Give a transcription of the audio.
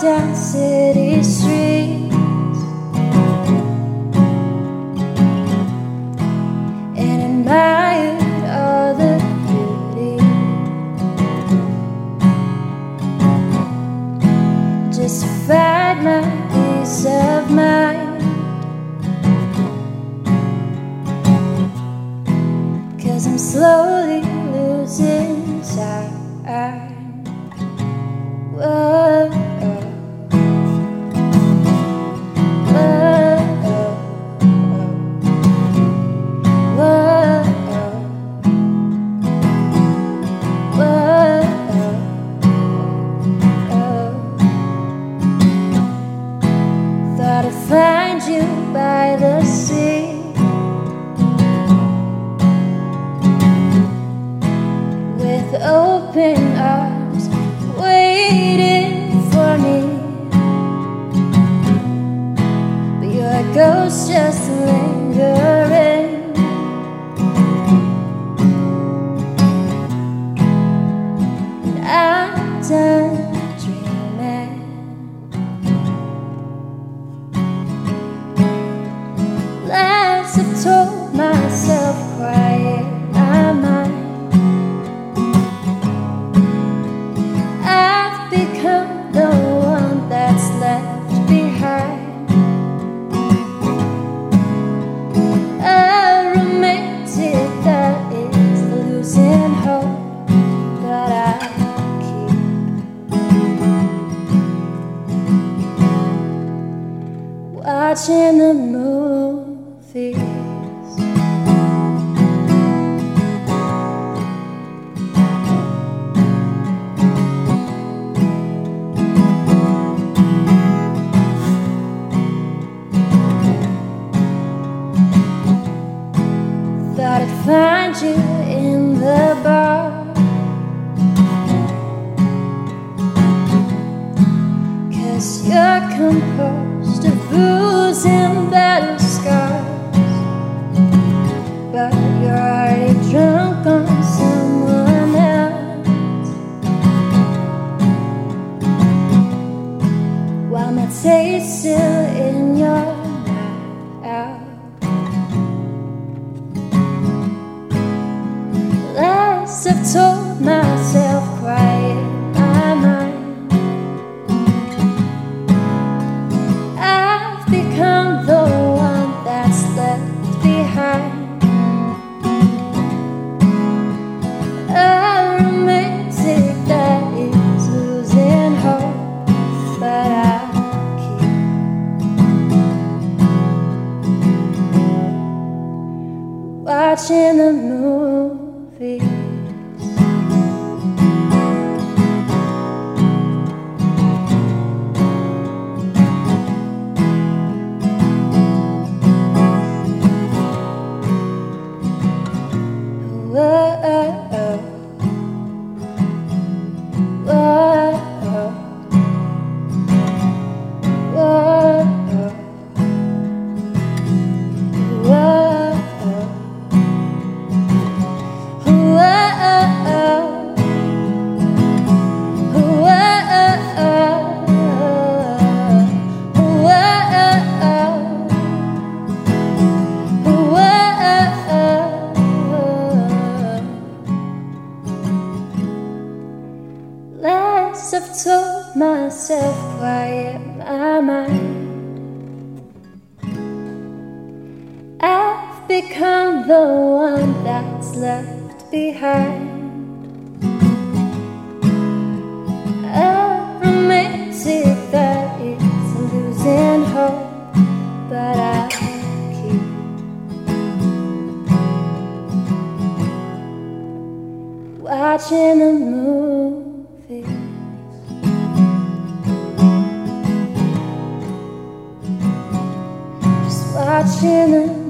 down city streets and admired all the beauty. Just find my peace of mind. Cause I'm slowly losing sight. Whoa. Open arms, waiting for me. But you're your ghost just lingering. Watching the movies. Thought I'd find you in the bar. Cause you're composed of booze and battle scars. But you're already drunk on someone else. While my taste still in your mouth. Lies I've told myself watching myself quiet my mind. I've become the one that's left behind. A romantic that is losing hope, but I keep watching Just watching the